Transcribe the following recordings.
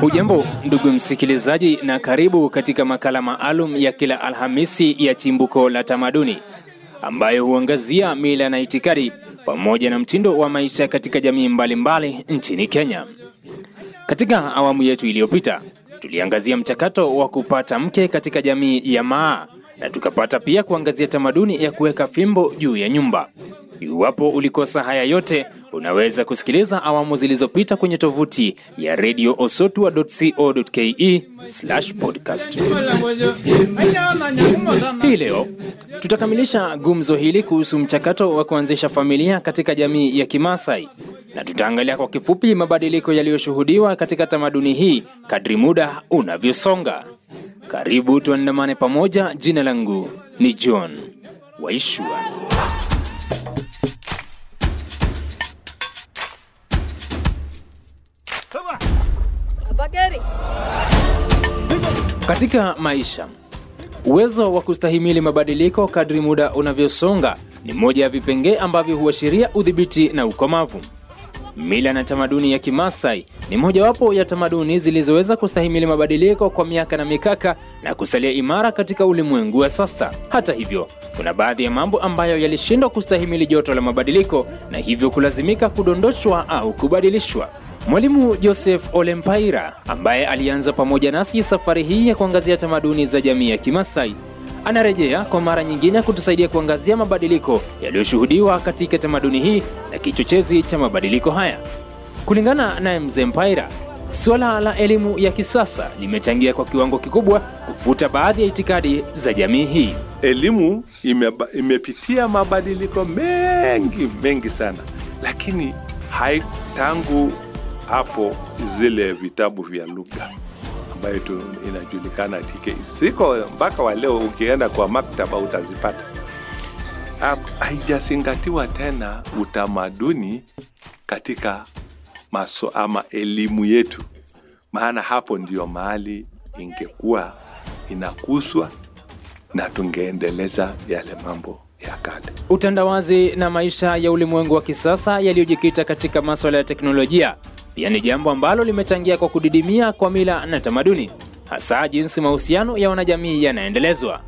Hujambo ndugu msikilizaji, na karibu katika makala maalum ya kila Alhamisi ya Chimbuko la Tamaduni ambayo huangazia mila na itikadi pamoja na mtindo wa maisha katika jamii mbalimbali mbali nchini Kenya. Katika awamu yetu iliyopita, tuliangazia mchakato wa kupata mke katika jamii ya Maa na tukapata pia kuangazia tamaduni ya kuweka fimbo juu ya nyumba. Iwapo ulikosa haya yote, unaweza kusikiliza awamu zilizopita kwenye tovuti ya radio Osotua.co.ke podcast. Hii leo tutakamilisha gumzo hili kuhusu mchakato wa kuanzisha familia katika jamii ya Kimasai na tutaangalia kwa kifupi mabadiliko yaliyoshuhudiwa katika tamaduni hii kadri muda unavyosonga. Karibu tuandamane pamoja. Jina langu ni John Waishua. Katika maisha, uwezo wa kustahimili mabadiliko kadri muda unavyosonga ni moja ya vipengee ambavyo huashiria udhibiti na ukomavu. Mila na tamaduni ya Kimasai ni mojawapo ya tamaduni zilizoweza kustahimili mabadiliko kwa miaka na mikaka na kusalia imara katika ulimwengu wa sasa. Hata hivyo, kuna baadhi ya mambo ambayo yalishindwa kustahimili joto la mabadiliko na hivyo kulazimika kudondoshwa au kubadilishwa. Mwalimu Joseph Olempaira ambaye alianza pamoja nasi safari hii ya kuangazia tamaduni za jamii ya Kimasai anarejea kwa mara nyingine kutusaidia kuangazia mabadiliko yaliyoshuhudiwa katika tamaduni hii na kichochezi cha mabadiliko haya. Kulingana naye Mzee Mpaira, suala la elimu ya kisasa limechangia kwa kiwango kikubwa kufuta baadhi ya itikadi za jamii hii. Elimu imeba, imepitia mabadiliko mengi mengi sana, lakini hai hapo zile vitabu vya lugha ambayo inajulikana TK ziko mpaka waleo, ukienda kwa maktaba utazipata. Haijazingatiwa tena utamaduni katika maso ama elimu yetu, maana hapo ndio mahali ingekuwa inakuswa na tungeendeleza yale mambo ya kale. Utandawazi na maisha ya ulimwengu wa kisasa yaliyojikita katika maswala ya teknolojia pia ni jambo ambalo limechangia kwa kudidimia kwa mila na tamaduni, hasa jinsi mahusiano ya wanajamii yanaendelezwa.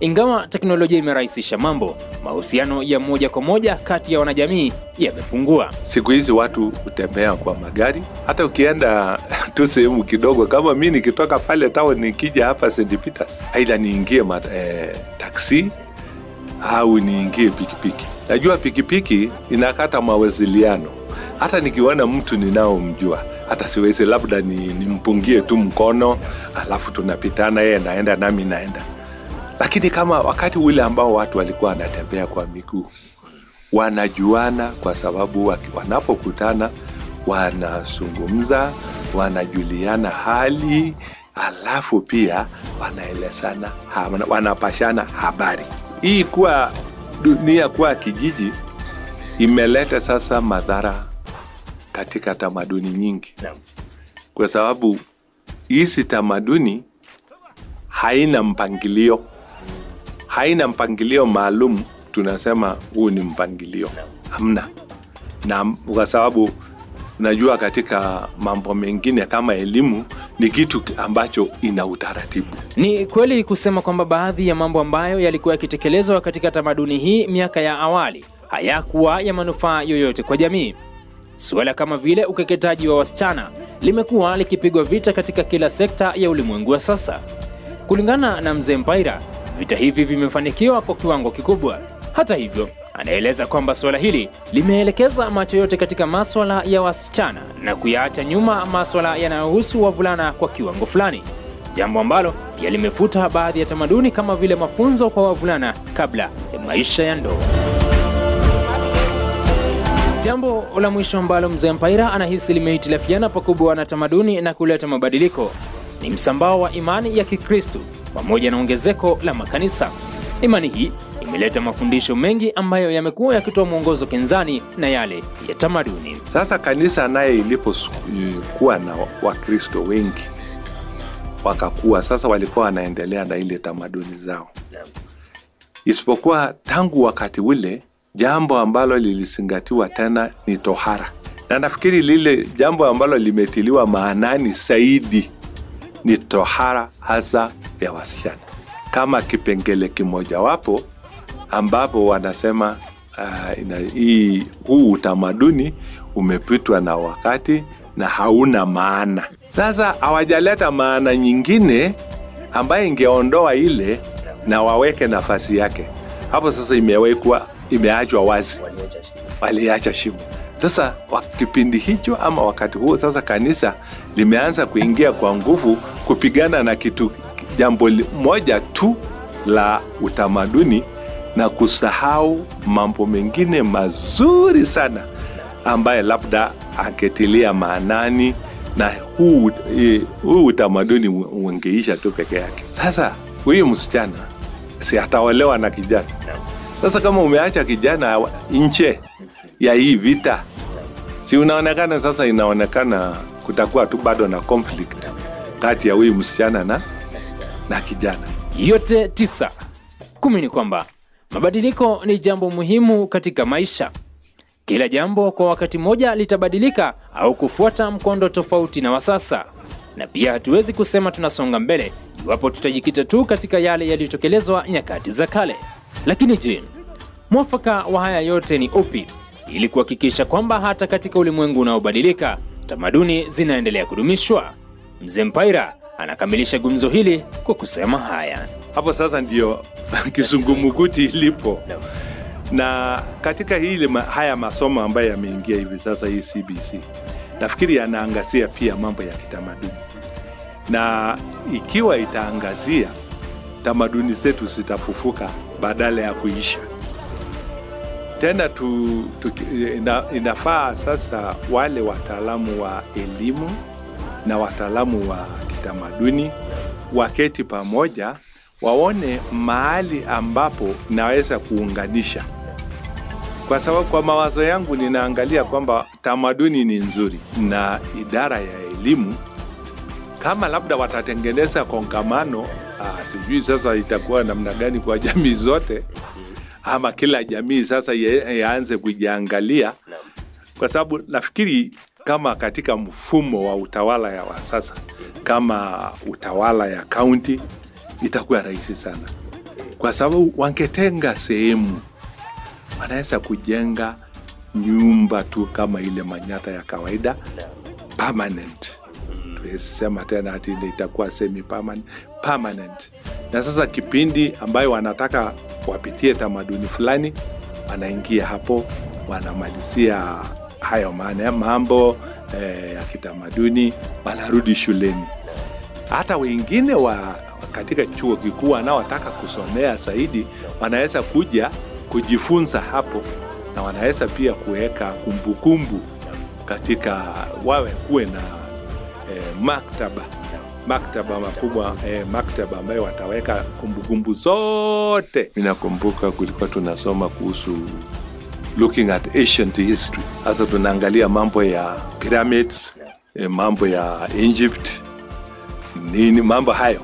Ingawa teknolojia imerahisisha mambo, mahusiano ya moja kwa moja kati ya wanajamii yamepungua. Siku hizi watu hutembea kwa magari, hata ukienda tu sehemu kidogo, kama mi nikitoka pale town nikija hapa St Peters, aidha niingie eh, taksi au niingie pikipiki. Najua pikipiki inakata mawasiliano hata nikiona mtu ninaomjua hata siwezi labda ni, nimpungie tu mkono alafu tunapitana, yeye naenda nami naenda. Lakini kama wakati ule ambao watu walikuwa wanatembea kwa miguu, wanajuana kwa sababu wanapokutana wanazungumza, wanajuliana hali, alafu pia wanaelezana, wanapashana habari. Hii kuwa dunia kuwa kijiji imeleta sasa madhara katika tamaduni nyingi. Kwa sababu hizi tamaduni haina mpangilio, haina mpangilio maalum. Tunasema huu ni mpangilio. Hamna, na kwa sababu najua katika mambo mengine kama elimu ni kitu ambacho ina utaratibu. Ni kweli kusema kwamba baadhi ya mambo ambayo yalikuwa yakitekelezwa katika tamaduni hii miaka ya awali hayakuwa ya manufaa yoyote kwa jamii. Suala kama vile ukeketaji wa wasichana limekuwa likipigwa vita katika kila sekta ya ulimwengu wa sasa. Kulingana na Mzee Mpaira, vita hivi vimefanikiwa kwa kiwango kikubwa. Hata hivyo, anaeleza kwamba suala hili limeelekeza macho yote katika maswala ya wasichana na kuyaacha nyuma maswala yanayohusu wavulana kwa kiwango fulani, jambo ambalo pia limefuta baadhi ya tamaduni kama vile mafunzo kwa wavulana kabla ya maisha ya ndoa. Jambo la mwisho ambalo mzee Mpaira anahisi limehitilafiana pakubwa na tamaduni na kuleta mabadiliko ni msambao wa imani ya Kikristo pamoja na ongezeko la makanisa. Imani hii imeleta mafundisho mengi ambayo yamekuwa yakitoa mwongozo kinzani na yale ya tamaduni. Sasa kanisa naye ilipokuwa na Wakristo wengi wakakuwa sasa, walikuwa wanaendelea na ile tamaduni zao isipokuwa tangu wakati ule jambo ambalo lilizingatiwa tena ni tohara, na nafikiri lile jambo ambalo limetiliwa maanani zaidi ni tohara hasa ya wasichana kama kipengele kimojawapo ambapo wanasema uh, hii, huu utamaduni umepitwa na wakati na hauna maana. Sasa hawajaleta maana nyingine ambayo ingeondoa ile na waweke nafasi yake hapo. Sasa imewekwa, imeachwa wazi, waliacha shimo. Sasa wa kipindi hicho ama wakati huo, sasa kanisa limeanza kuingia kwa nguvu kupigana na kitu jambo moja tu la utamaduni na kusahau mambo mengine mazuri sana ambaye labda angetilia maanani na huu, huu utamaduni ungeisha tu peke yake. Sasa huyu msichana si ataolewa na kijana. Sasa kama umeacha kijana nje ya hii vita, si unaonekana sasa, inaonekana kutakuwa tu bado na conflict kati ya huyu msichana na, na kijana. yote tisa. Kumi ni kwamba mabadiliko ni jambo muhimu katika maisha. Kila jambo kwa wakati mmoja litabadilika au kufuata mkondo tofauti na wa sasa, na pia hatuwezi kusema tunasonga mbele iwapo tutajikita tu katika yale yaliyotekelezwa nyakati za kale. Lakini je, mwafaka wa haya yote ni upi, ili kuhakikisha kwamba hata katika ulimwengu unaobadilika tamaduni zinaendelea kudumishwa? Mzee Mpaira anakamilisha gumzo hili kwa kusema haya. hapo sasa ndio kizungumkuti ilipo. Na katika hili ma, haya masomo ambayo yameingia hivi sasa hii cbc nafikiri yanaangazia pia mambo ya kitamaduni. Na ikiwa itaangazia tamaduni zetu zitafufuka badala ya kuisha tena tu, tu, ina, inafaa sasa wale wataalamu wa elimu na wataalamu wa kitamaduni waketi pamoja waone mahali ambapo naweza kuunganisha. Kwa sababu kwa mawazo yangu ninaangalia kwamba tamaduni ni nzuri na idara ya elimu kama labda watatengeneza kongamano ah, sijui sasa itakuwa namna gani kwa jamii zote ama kila jamii sasa yaanze kujiangalia. Kwa sababu nafikiri kama katika mfumo wa utawala ya wa sasa kama utawala ya kaunti itakuwa rahisi sana. Kwa sababu wangetenga sehemu wanaweza kujenga nyumba tu kama ile manyata ya kawaida permanent. Tuwezi sema tena ati ile itakuwa semi permanent, permanent. Na sasa kipindi ambayo wanataka wapitie tamaduni fulani wanaingia hapo wanamalizia hayo maana mambo eh, ya kitamaduni wanarudi shuleni. Hata wengine wa katika chuo kikuu wanaotaka kusomea zaidi wanaweza kuja kujifunza hapo na wanaweza pia kuweka kumbukumbu katika wawe kuwe na eh, maktaba maktaba makubwa eh, maktaba ambayo wataweka kumbukumbu zote. Inakumbuka kulikuwa tunasoma kuhusu looking at ancient history. Hasa tunaangalia mambo ya pyramids eh, mambo ya egypt nini mambo hayo.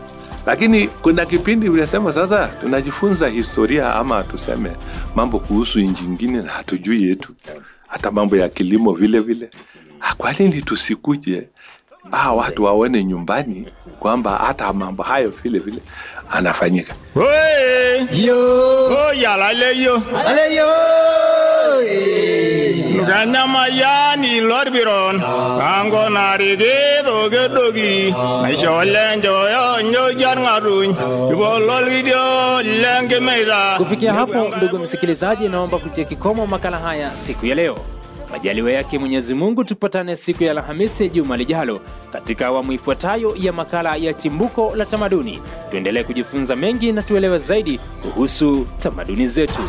Lakini kuna kipindi unasema sasa tunajifunza historia ama tuseme mambo kuhusu nchi ingine na hatujui yetu. Hata mambo ya kilimo vile vile. Ah, kwa nini tusikuje ah, watu waone nyumbani kwamba hata mambo hayo vile vile anafanyika Oye, Yo, o yala le yo. ale yo. Luganya maya ni lor biron. Kango nari ge doge dogi. Na shole njo yo njo jar ngaruny. Ibo lol video lenge meida. Kufikia hapo, ndugu msikilizaji, naomba kutia kikomo makala haya siku ya leo. Majaliwa yake Mwenyezi Mungu, tupatane siku ya Alhamisi juma lijalo katika awamu ifuatayo ya makala ya Chimbuko la Tamaduni. Tuendelee kujifunza mengi na tuelewe zaidi kuhusu tamaduni zetu.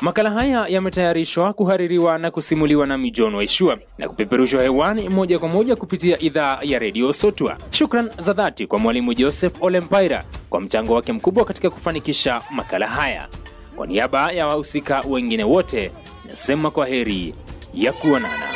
Makala haya yametayarishwa, kuhaririwa na kusimuliwa na Mijon Waishua na kupeperushwa hewani moja kwa moja kupitia idhaa ya redio Sotwa. Shukran za dhati kwa mwalimu Joseph Olempaira kwa mchango wake mkubwa katika kufanikisha makala haya. Kwa niaba ya wahusika wengine wote, nasema kwa heri ya kuonana.